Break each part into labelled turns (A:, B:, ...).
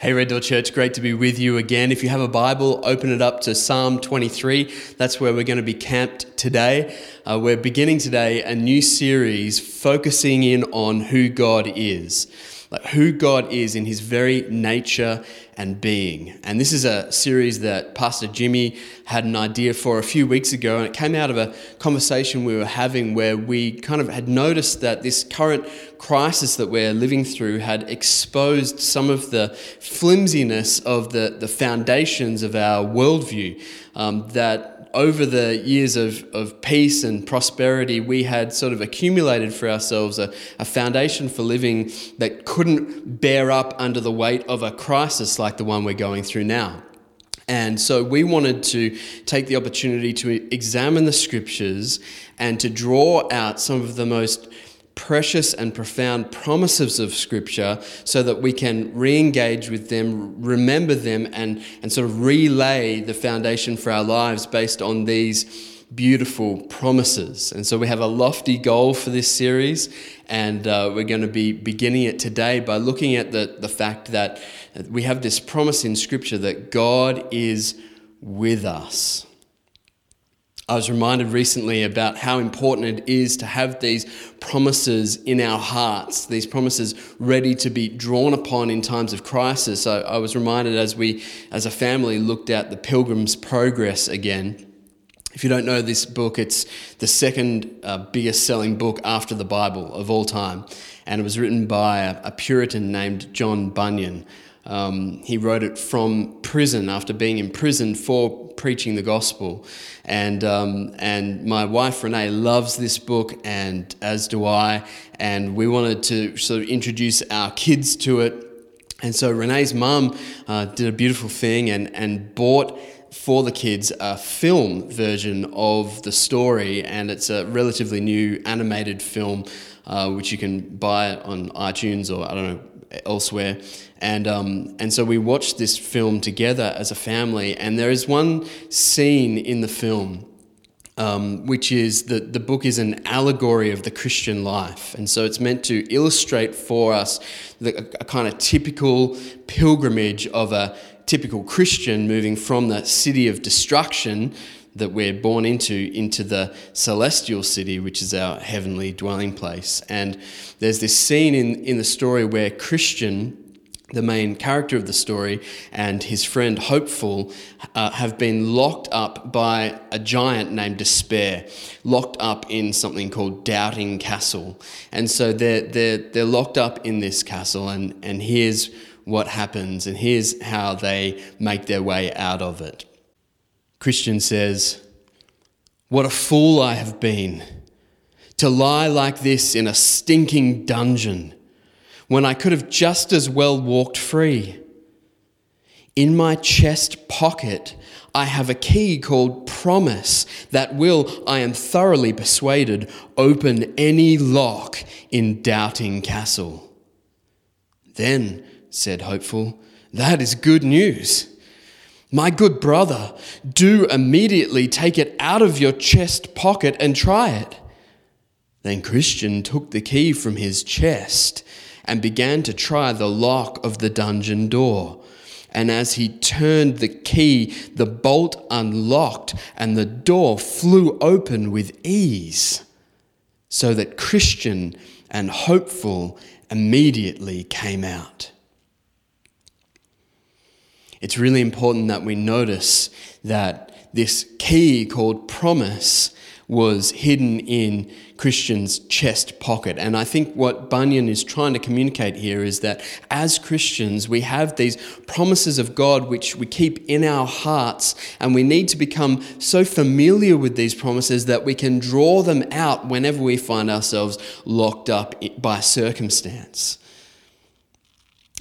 A: Hey, Red Door Church, great to be with you again. If you have a Bible, open it up to Psalm 23. That's where we're going to be camped today. Uh, we're beginning today a new series focusing in on who God is like who God is in his very nature and being. And this is a series that Pastor Jimmy had an idea for a few weeks ago, and it came out of a conversation we were having where we kind of had noticed that this current crisis that we're living through had exposed some of the flimsiness of the, the foundations of our worldview. Um, that over the years of, of peace and prosperity, we had sort of accumulated for ourselves a, a foundation for living that couldn't bear up under the weight of a crisis like the one we're going through now. And so we wanted to take the opportunity to examine the scriptures and to draw out some of the most precious and profound promises of Scripture so that we can re engage with them, remember them, and, and sort of relay the foundation for our lives based on these beautiful promises. And so we have a lofty goal for this series, and uh, we're going to be beginning it today by looking at the, the fact that we have this promise in Scripture that God is with us. I was reminded recently about how important it is to have these promises in our hearts, these promises ready to be drawn upon in times of crisis. I, I was reminded as we, as a family, looked at the Pilgrim's Progress again. If you don't know this book, it's the second uh, biggest selling book after the Bible of all time. And it was written by a, a Puritan named John Bunyan. Um, he wrote it from prison after being imprisoned for preaching the gospel. And, um, and my wife Renee loves this book, and as do I. And we wanted to sort of introduce our kids to it. And so Renee's mum uh, did a beautiful thing and, and bought for the kids a film version of the story, and it's a relatively new animated film uh, which you can buy on iTunes or I don't know elsewhere. And, um, and so we watched this film together as a family, and there is one scene in the film. Um, which is that the book is an allegory of the Christian life. And so it's meant to illustrate for us the, a, a kind of typical pilgrimage of a typical Christian moving from the city of destruction that we're born into into the celestial city, which is our heavenly dwelling place. And there's this scene in, in the story where Christian, the main character of the story, and his friend Hopeful uh, have been locked up by a giant named Despair, locked up in something called Doubting Castle. And so they're, they're, they're locked up in this castle, and, and here's what happens, and here's how they make their way out of it. Christian says, What a fool I have been to lie like this in a stinking dungeon when I could have just as well walked free. In my chest pocket, I have a key called Promise that will, I am thoroughly persuaded, open any lock in Doubting Castle. Then, said Hopeful, that is good news. My good brother, do immediately take it out of your chest pocket and try it. Then Christian took the key from his chest and began to try the lock of the dungeon door. And as he turned the key, the bolt unlocked and the door flew open with ease, so that Christian and hopeful immediately came out it's really important that we notice that this key called promise was hidden in Christian's chest pocket. And I think what Bunyan is trying to communicate here is that as Christians, we have these promises of God which we keep in our hearts, and we need to become so familiar with these promises that we can draw them out whenever we find ourselves locked up by circumstance.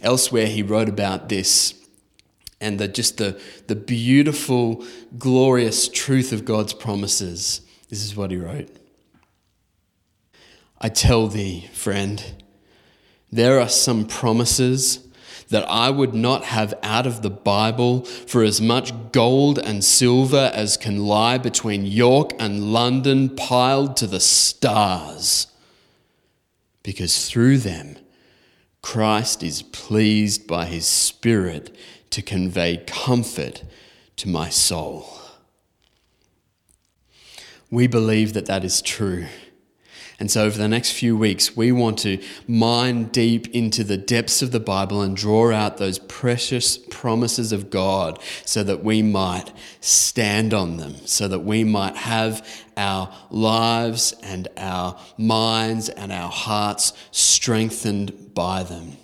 A: Elsewhere, he wrote about this and the, just the, the beautiful, glorious truth of God's promises. This is what he wrote I tell thee, friend, there are some promises that I would not have out of the Bible for as much gold and silver as can lie between York and London piled to the stars, because through them Christ is pleased by his Spirit to convey comfort to my soul. We believe that that is true. And so, over the next few weeks, we want to mine deep into the depths of the Bible and draw out those precious promises of God so that we might stand on them, so that we might have our lives and our minds and our hearts strengthened by them.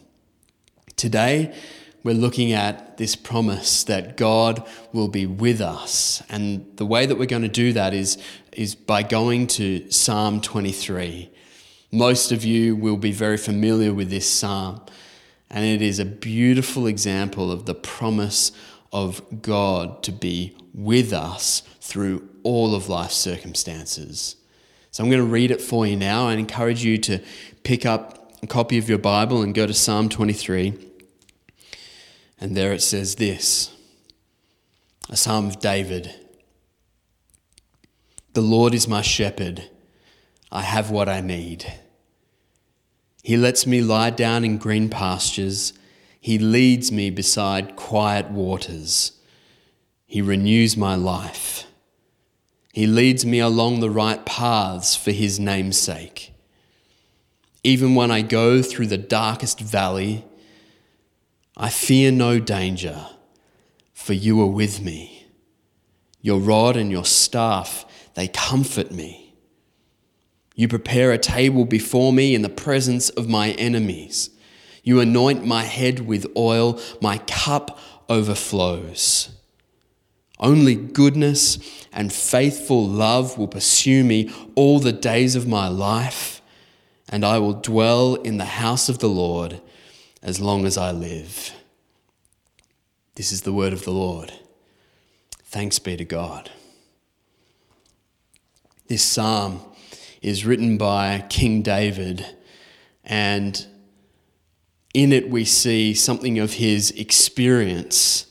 A: Today, we're looking at this promise that God will be with us. And the way that we're going to do that is, is by going to Psalm 23. Most of you will be very familiar with this psalm, and it is a beautiful example of the promise of God to be with us through all of life's circumstances. So I'm going to read it for you now and encourage you to pick up a copy of your Bible and go to Psalm 23. And there it says this a psalm of David The Lord is my shepherd, I have what I need. He lets me lie down in green pastures, He leads me beside quiet waters, He renews my life. He leads me along the right paths for His name's sake. Even when I go through the darkest valley, I fear no danger, for you are with me. Your rod and your staff, they comfort me. You prepare a table before me in the presence of my enemies. You anoint my head with oil, my cup overflows. Only goodness and faithful love will pursue me all the days of my life, and I will dwell in the house of the Lord as long as I live. This is the word of the Lord. Thanks be to God. This psalm is written by King David, and in it we see something of his experience.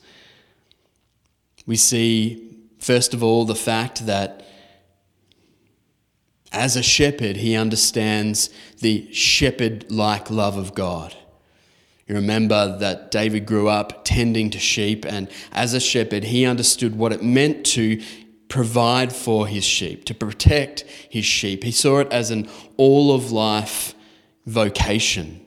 A: We see, first of all, the fact that as a shepherd, he understands the shepherd like love of God. You remember that David grew up tending to sheep, and as a shepherd, he understood what it meant to provide for his sheep, to protect his sheep. He saw it as an all of life vocation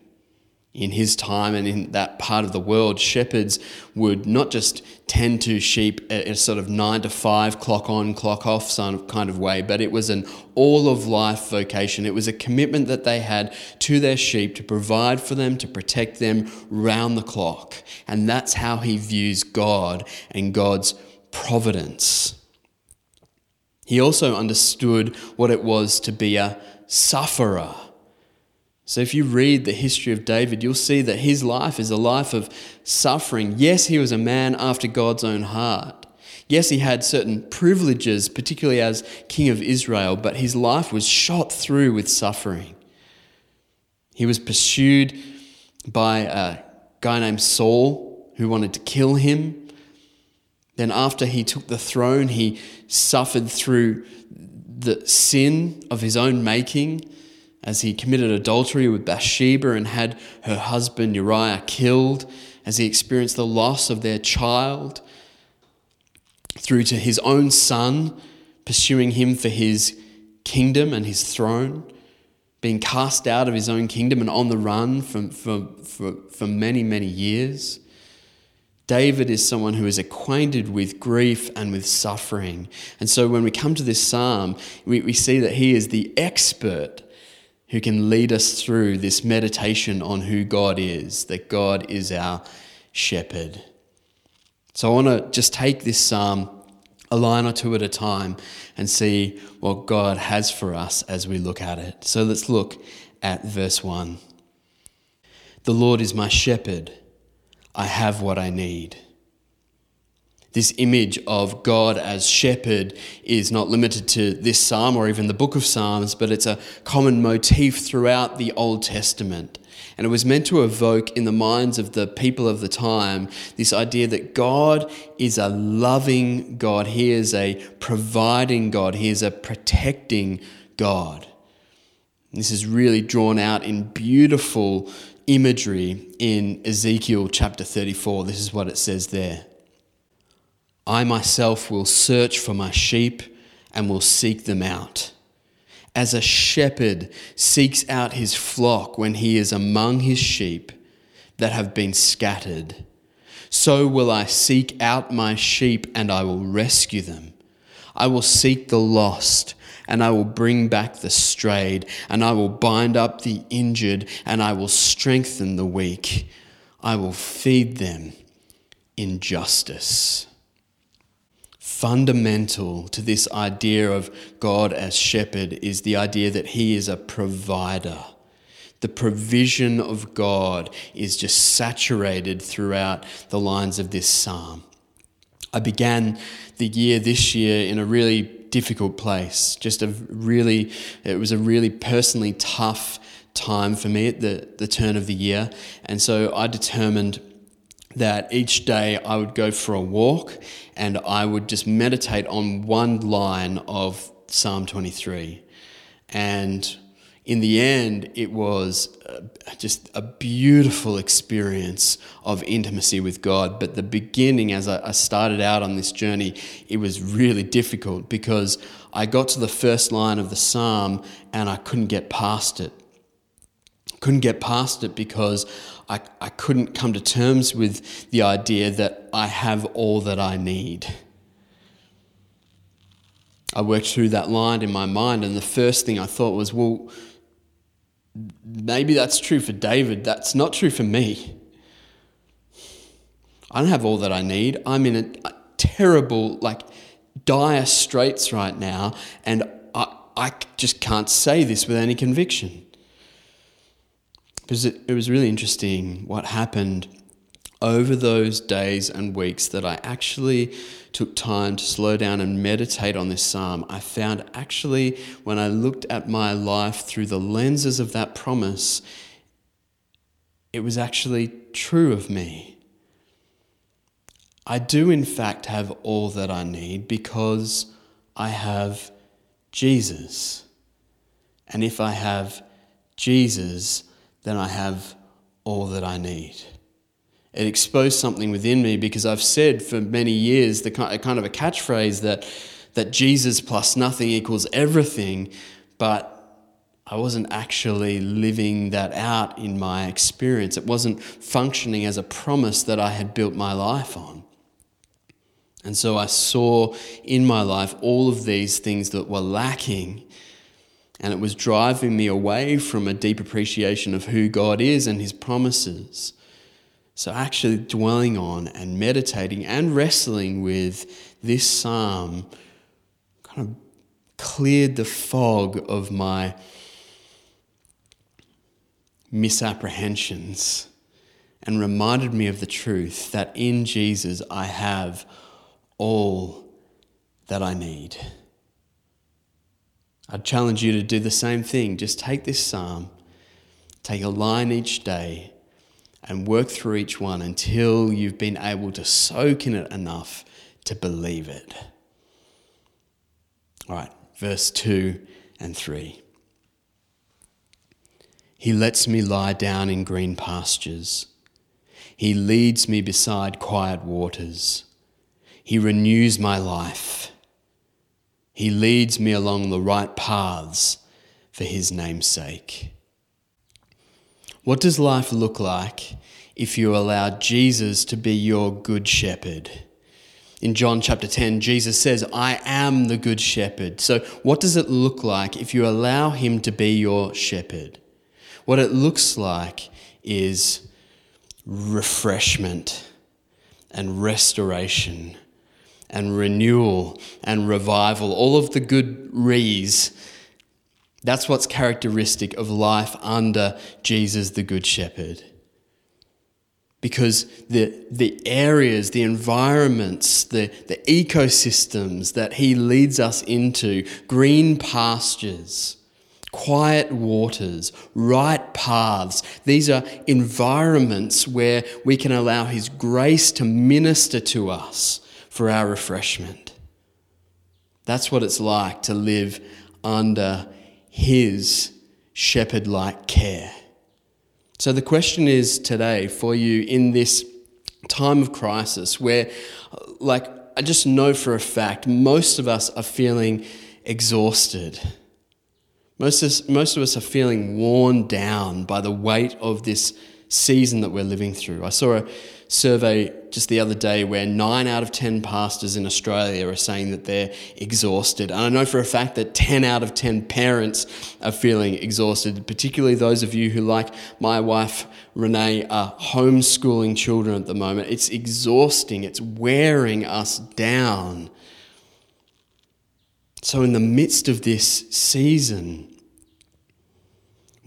A: in his time and in that part of the world, shepherds would not just tend to sheep in a, sort of nine to five, clock on, clock off kind of way, but it was an all of life vocation. It was a commitment that they had to their sheep to provide for them, to protect them round the clock. And that's how he views God and God's providence. He also understood what it was to be a sufferer so, if you read the history of David, you'll see that his life is a life of suffering. Yes, he was a man after God's own heart. Yes, he had certain privileges, particularly as king of Israel, but his life was shot through with suffering. He was pursued by a guy named Saul who wanted to kill him. Then, after he took the throne, he suffered through the sin of his own making as he committed adultery with Bathsheba and had her husband Uriah killed, as he experienced the loss of their child, through to his own son pursuing him for his kingdom and his throne, being cast out of his own kingdom and on the run for, for, for, for many, many years. David is someone who is acquainted with grief and with suffering. And so when we come to this psalm, we, we see that he is the expert who can lead us through this meditation on who God is, that God is our shepherd. So I want to just take this psalm a line or two at a time and see what God has for us as we look at it. So let's look at verse 1. The Lord is my shepherd, I have what I need. This image of God as shepherd is not limited to this psalm or even the book of Psalms, but it's a common motif throughout the Old Testament. And it was meant to evoke in the minds of the people of the time this idea that God is a loving God, He is a providing God, He is a protecting God. This is really drawn out in beautiful imagery in Ezekiel chapter 34. This is what it says there I myself will search for my sheep and will seek them out. As a shepherd seeks out his flock when he is among his sheep that have been scattered, so will I seek out my sheep and I will rescue them. I will seek the lost and I will bring back the strayed, and I will bind up the injured, and I will strengthen the weak. I will feed them in justice. Fundamental to this idea of God as shepherd is the idea that he is a provider. The provision of God is just saturated throughout the lines of this psalm. I began the year this year in a really difficult place. Just a really, it was a really personally tough time for me at the, the turn of the year. And so I determined that each day I would go for a walk and I would just meditate on one line of Psalm 23. And in the end, it was uh, just a beautiful experience of intimacy with God. But the beginning, as I started out on this journey, it was really difficult because I got to the first line of the psalm and I couldn't get past it. Couldn't get past it because I, I couldn't come to terms with the idea that I have all that I need. I worked through that line in my mind, and the first thing I thought was, well, maybe that's true for David. That's not true for me. I don't have all that I need. I'm in a, terrible, like, dire straits right now, and I, I just can't say this with any conviction. Because it, it was really interesting what happened over those days and weeks that I actually took time to slow down and meditate on this psalm, I found actually when I looked at my life through the lenses of that promise, it was actually true of me. I do, in fact, have all that I need because I have Jesus. And if I have Jesus, then I have all that I need it exposed something within me because I've said for many years the kind of a catchphrase that that Jesus plus nothing equals everything, but I wasn't actually living that out in my experience. It wasn't functioning as a promise that I had built my life on. And so I saw in my life all of these things that were lacking, and it was driving me away from a deep appreciation of who God is and His promises. So, actually dwelling on and meditating and wrestling with this psalm kind of cleared the fog of my misapprehensions and reminded me of the truth that in Jesus I have all that I need. I'd challenge you to do the same thing. Just take this psalm, take a line each day and work through each one until you've been able to soak in it enough to believe it. All right, verse 2 and 3. He lets me lie down in green pastures. He leads me beside quiet waters. He renews my life. He leads me along the right paths for his name's sake. What does life look like if you allow Jesus to be your good shepherd? In John chapter 10, Jesus says, I am the good shepherd. So, what does it look like if you allow him to be your shepherd? What it looks like is refreshment and restoration and renewal and revival, all of the good re's that's what's characteristic of life under Jesus, the Good Shepherd. Because the, the areas, the environments, the, the ecosystems that he leads us into, green pastures, quiet waters, right paths, these are environments where we can allow his grace to minister to us for our refreshment. That's what it's like to live under his shepherd like care. So, the question is today for you in this time of crisis where, like, I just know for a fact most of us are feeling exhausted. Most of, us, most of us are feeling worn down by the weight of this season that we're living through. I saw a survey just the other day where nine out of 10 pastors in Australia are saying that they're exhausted. And I know for a fact that 10 out of 10 parents are feeling exhausted, particularly those of you who, like my wife Renee, are homeschooling children at the moment. It's exhausting, it's wearing us down. So, in the midst of this season,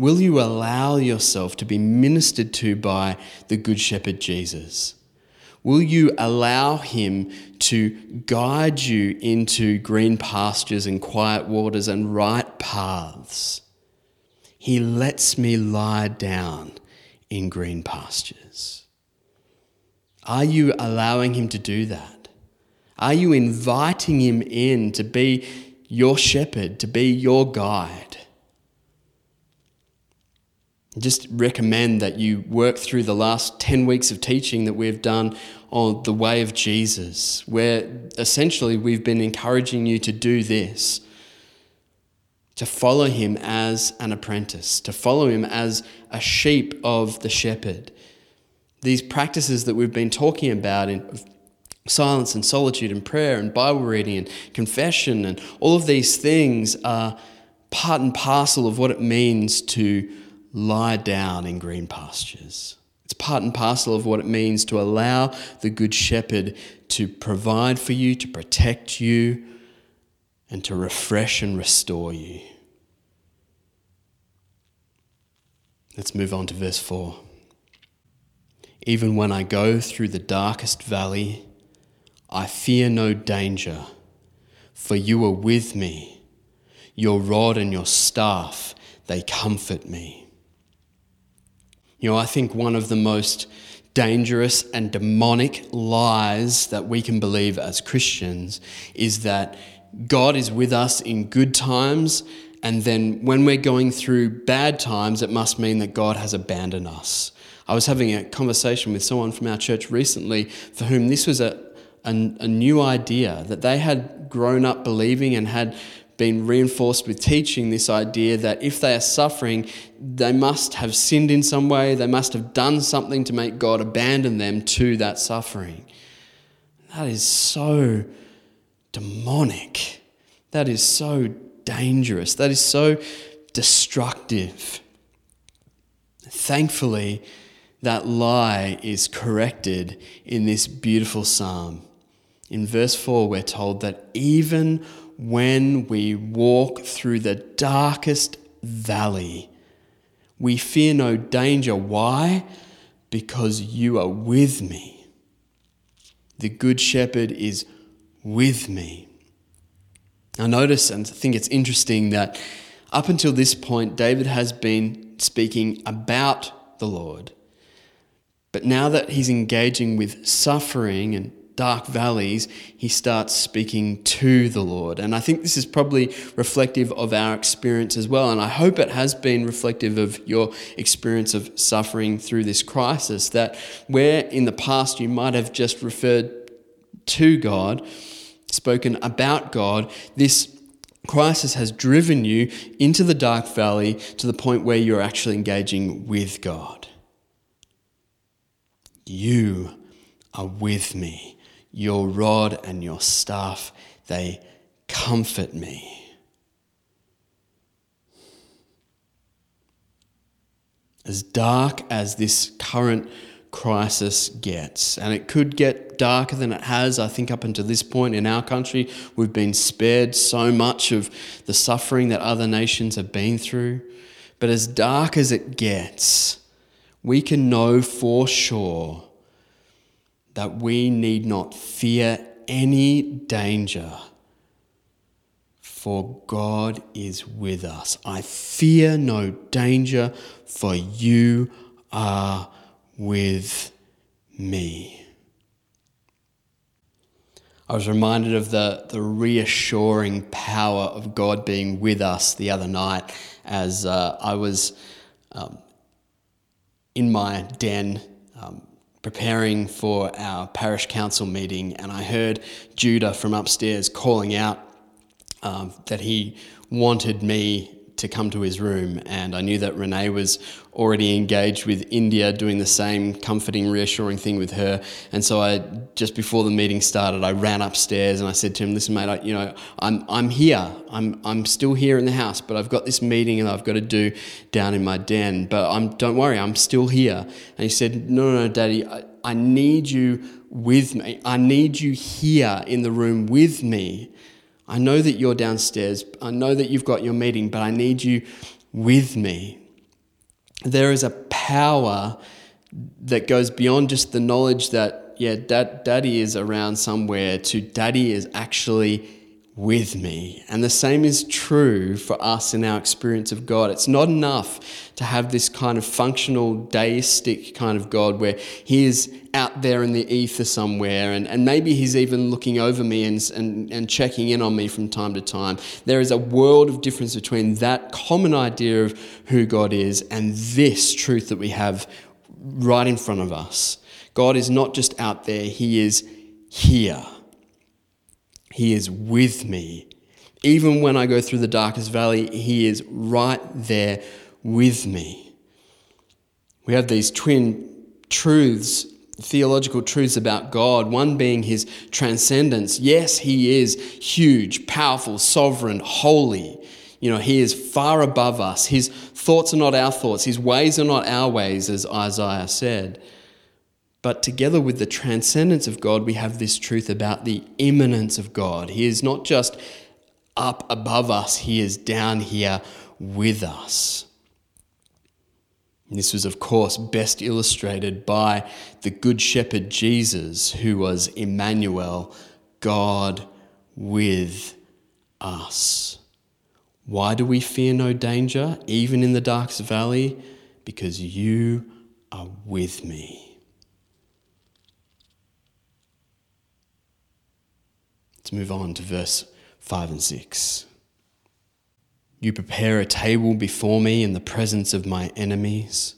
A: Will you allow yourself to be ministered to by the Good Shepherd Jesus? Will you allow him to guide you into green pastures and quiet waters and right paths? He lets me lie down in green pastures. Are you allowing him to do that? Are you inviting him in to be your shepherd, to be your guide? Just recommend that you work through the last 10 weeks of teaching that we've done on the way of Jesus, where essentially we've been encouraging you to do this to follow him as an apprentice, to follow him as a sheep of the shepherd. These practices that we've been talking about in silence and solitude and prayer and Bible reading and confession and all of these things are part and parcel of what it means to lie down in green pastures. It's part and parcel of what it means to allow the Good Shepherd to provide for you, to protect you, and to refresh and restore you. Let's move on to verse 4. Even when I go through the darkest valley, I fear no danger, for you are with me. Your rod and your staff, they comfort me. You know, I think one of the most dangerous and demonic lies that we can believe as Christians is that God is with us in good times, and then when we're going through bad times, it must mean that God has abandoned us. I was having a conversation with someone from our church recently for whom this was a, a, a new idea that they had grown up believing and had been reinforced with teaching this idea that if they are suffering, they must have sinned in some way, they must have done something to make God abandon them to that suffering. That is so demonic. That is so dangerous. That is so destructive. Thankfully, that lie is corrected in this beautiful psalm. In verse 4, we're told that even when we walk through the darkest valley, we fear no danger. Why? Because you are with me. The Good Shepherd is with me. Now, notice and I think it's interesting that up until this point, David has been speaking about the Lord. But now that he's engaging with suffering and dark valleys, he starts speaking to the Lord. And I think this is probably reflective of our experience as well. And I hope it has been reflective of your experience of suffering through this crisis. That where in the past you might have just referred to God, spoken about God, this crisis has driven you into the dark valley to the point where you're actually engaging with God. You are with me. Your rod and your staff, they comfort me. As dark as this current crisis gets, and it could get darker than it has, I think, up until this point in our country, we've been spared so much of the suffering that other nations have been through. But as dark as it gets, we can know for sure that we need not fear any danger, for God is with us. I fear no danger, for you are with me. I was reminded of the, the reassuring power of God being with us the other night as uh, I was um, in my den preparing for our parish council meeting, and I heard Judah from upstairs calling out um, that he wanted me to come to his room. And I knew that Renee was already engaged with India, doing the same comforting, reassuring thing with her. And so I, just before the meeting started, I ran upstairs and I said to him, "Listen, mate, I, you know, I'm I'm here. I'm I'm still here in the house, but I've got this meeting and I've got to do down in my den. But I'm don't worry, I'm still here." And he said, "No, no, no Daddy, I, I need you." With me. I need you here in the room with me. I know that you're downstairs. I know that you've got your meeting, but I need you with me. There is a power that goes beyond just the knowledge that, yeah, dad, daddy is around somewhere to daddy is actually with me. And the same is true for us in our experience of God. It's not enough to have this kind of functional, deistic kind of God where He is out there in the ether somewhere and, and maybe He's even looking over me and, and, and checking in on me from time to time. There is a world of difference between that common idea of who God is and this truth that we have right in front of us. God is not just out there, He is here. He is with me. Even when I go through the darkest valley, He is right there with me. We have these twin truths, theological truths about God, one being His transcendence. Yes, He is huge, powerful, sovereign, holy. You know, He is far above us. His thoughts are not our thoughts, His ways are not our ways, as Isaiah said. But together with the transcendence of God, we have this truth about the immanence of God. He is not just up above us, He is down here with us. This was, of course, best illustrated by the Good Shepherd Jesus, who was Emmanuel, God with us. Why do we fear no danger, even in the darkest valley? Because you are with me. Let's move on to verse 5 and 6. You prepare a table before me in the presence of my enemies.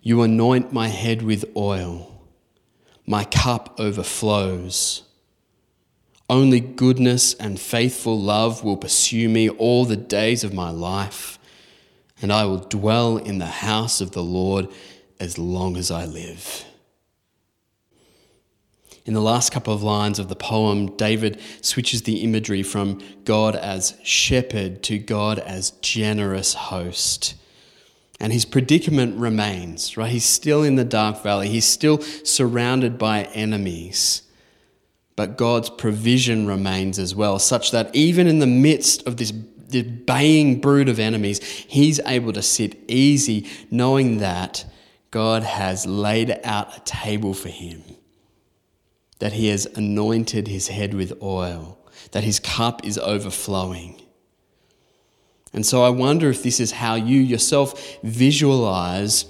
A: You anoint my head with oil. My cup overflows. Only goodness and faithful love will pursue me all the days of my life, and I will dwell in the house of the Lord as long as I live. In the last couple of lines of the poem, David switches the imagery from God as shepherd to God as generous host. And his predicament remains, right? He's still in the dark valley, he's still surrounded by enemies. But God's provision remains as well, such that even in the midst of this baying brood of enemies, he's able to sit easy knowing that God has laid out a table for him that he has anointed his head with oil, that his cup is overflowing. And so I wonder if this is how you yourself visualize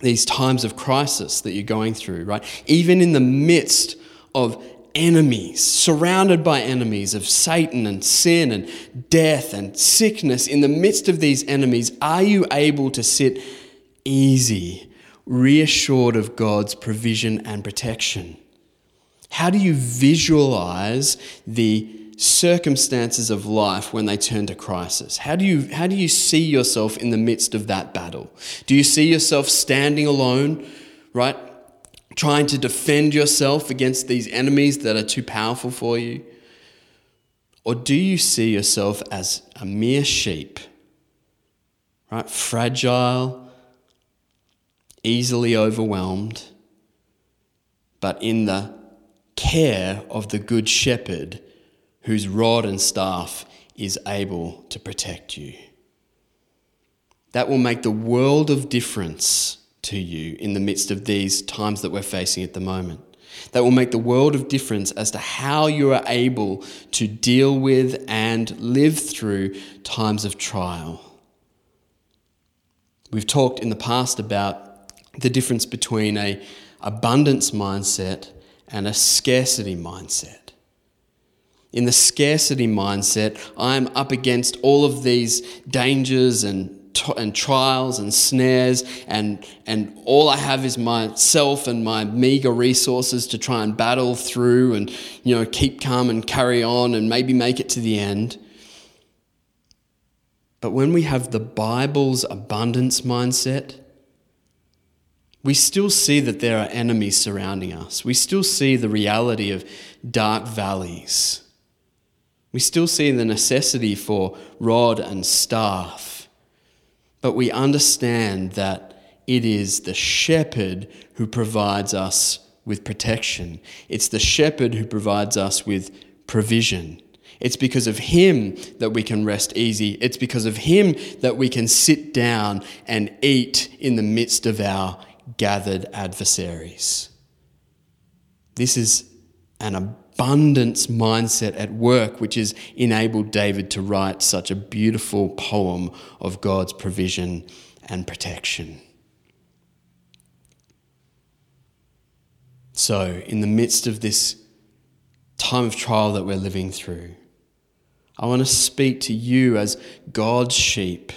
A: these times of crisis that you're going through, right? Even in the midst of enemies, surrounded by enemies of Satan and sin and death and sickness, in the midst of these enemies, are you able to sit easy, reassured of God's provision and protection? How do you visualize the circumstances of life when they turn to crisis? How do you, how do you see yourself in the midst of that battle? Do you see yourself standing alone, right? Trying to defend yourself against these enemies that are too powerful for you? Or do you see yourself as a mere sheep, right? Fragile, easily overwhelmed, but in the care of the Good Shepherd, whose rod and staff is able to protect you. That will make the world of difference to you in the midst of these times that we're facing at the moment. That will make the world of difference as to how you are able to deal with and live through times of trial. We've talked in the past about the difference between a abundance mindset and a scarcity mindset. In the scarcity mindset, I'm up against all of these dangers and and trials and snares and and all I have is myself and my meager resources to try and battle through and you know keep calm and carry on and maybe make it to the end. But when we have the Bible's abundance mindset, we still see that there are enemies surrounding us. We still see the reality of dark valleys. We still see the necessity for rod and staff. But we understand that it is the shepherd who provides us with protection. It's the shepherd who provides us with provision. It's because of him that we can rest easy. It's because of him that we can sit down and eat in the midst of our gathered adversaries. This is an abundance mindset at work, which has enabled David to write such a beautiful poem of God's provision and protection. So, in the midst of this time of trial that we're living through, I want to speak to you as God's sheep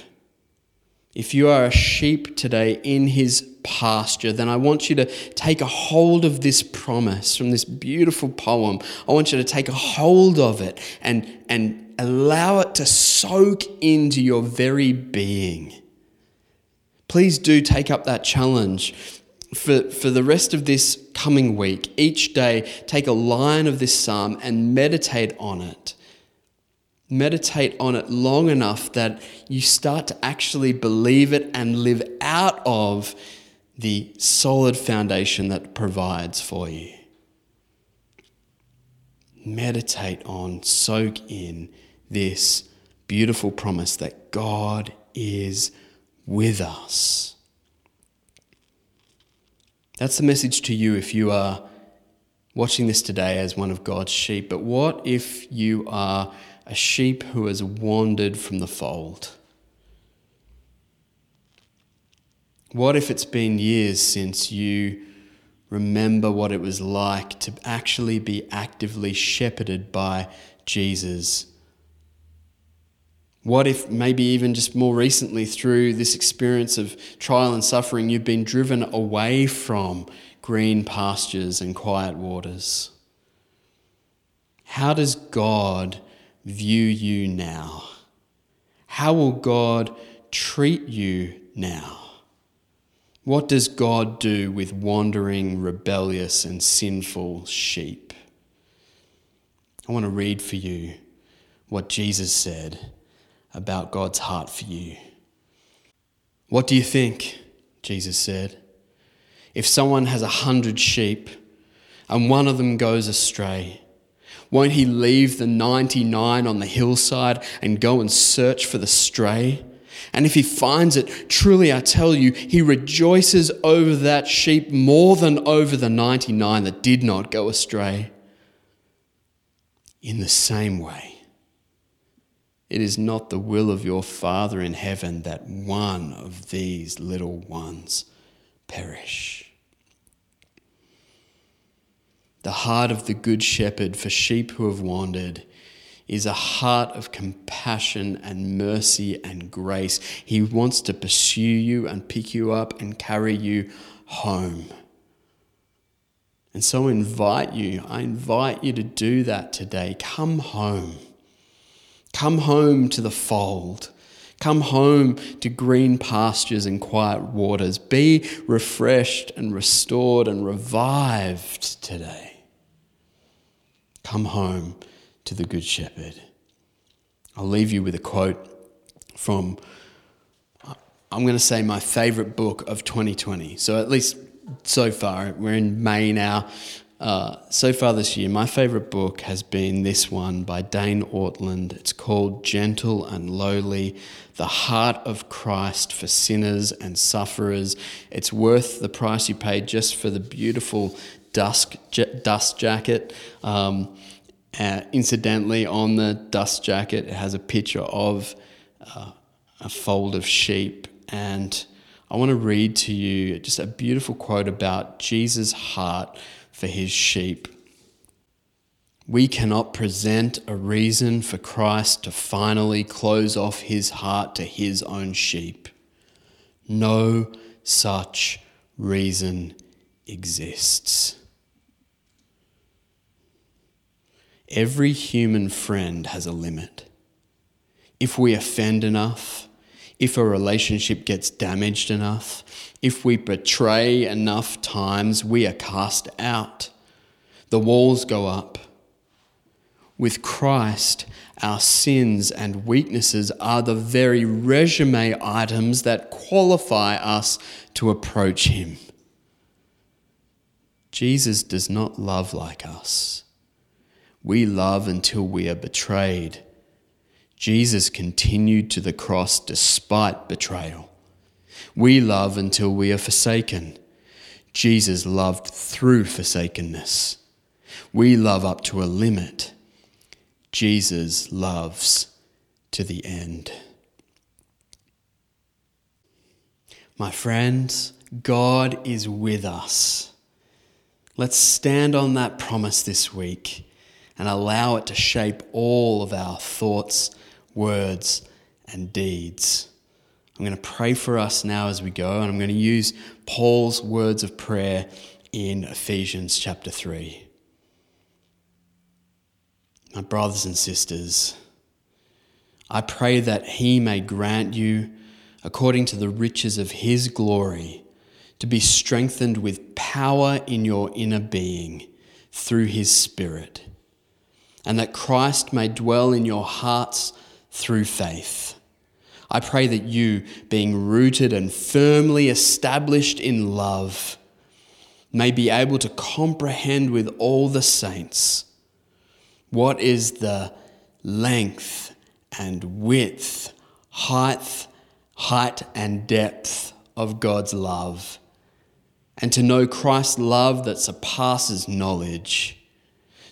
A: if you are a sheep today in his pasture, then I want you to take a hold of this promise from this beautiful poem. I want you to take a hold of it and, and allow it to soak into your very being. Please do take up that challenge. For, for the rest of this coming week, each day, take a line of this psalm and meditate on it meditate on it long enough that you start to actually believe it and live out of the solid foundation that provides for you. Meditate on, soak in this beautiful promise that God is with us. That's the message to you if you are watching this today as one of God's sheep. But what if you are a sheep who has wandered from the fold? What if it's been years since you remember what it was like to actually be actively shepherded by Jesus? What if maybe even just more recently through this experience of trial and suffering, you've been driven away from green pastures and quiet waters? How does God view you now? How will God treat you now? What does God do with wandering, rebellious, and sinful sheep? I want to read for you what Jesus said about God's heart for you. What do you think? Jesus said. If someone has a hundred sheep and one of them goes astray, won't he leave the 99 on the hillside and go and search for the stray? And if he finds it, truly I tell you, he rejoices over that sheep more than over the 99 that did not go astray. In the same way, it is not the will of your Father in heaven that one of these little ones perish. The heart of the Good Shepherd for sheep who have wandered is a heart of compassion and mercy and grace. He wants to pursue you and pick you up and carry you home. And so I invite you, I invite you to do that today. Come home. Come home to the fold. Come home to green pastures and quiet waters. Be refreshed and restored and revived today. Come home to the Good Shepherd. I'll leave you with a quote from, I'm going to say, my favorite book of 2020. So, at least so far, we're in May now. Uh, so far this year, my favorite book has been this one by Dane Ortlund. It's called Gentle and Lowly The Heart of Christ for Sinners and Sufferers. It's worth the price you paid just for the beautiful dust, dust jacket. Um, uh, incidentally, on the dust jacket, it has a picture of uh, a fold of sheep. And I want to read to you just a beautiful quote about Jesus' heart for his sheep. we cannot present a reason for Christ to finally close off his heart to his own sheep. No such reason exists. Every human friend has a limit. If we offend enough, if a relationship gets damaged enough, if we betray enough times, we are cast out. The walls go up. With Christ, our sins and weaknesses are the very resume items that qualify us to approach Him. Jesus does not love like us. We love until we are betrayed. Jesus continued to the cross despite betrayal. We love until we are forsaken. Jesus loved through forsakenness. We love up to a limit. Jesus loves to the end. My friends, God is with us. Let's stand on that promise this week and allow it to shape all of our thoughts, words, and deeds. I'm going to pray for us now as we go, and I'm going to use Paul's words of prayer in Ephesians chapter 3. My brothers and sisters, I pray that he may grant you, according to the riches of his glory, to be strengthened with power in your inner being through his Spirit and that Christ may dwell in your hearts through faith. I pray that you, being rooted and firmly established in love, may be able to comprehend with all the saints what is the length and width, height, height and depth of God's love, and to know Christ's love that surpasses knowledge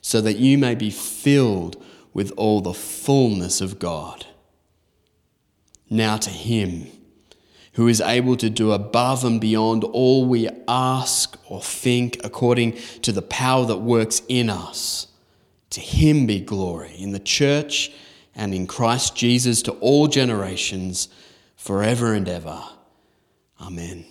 A: so that you may be filled with all the fullness of God. Now to Him who is able to do above and beyond all we ask or think according to the power that works in us. To Him be glory in the church and in Christ Jesus to all generations, forever and ever. Amen.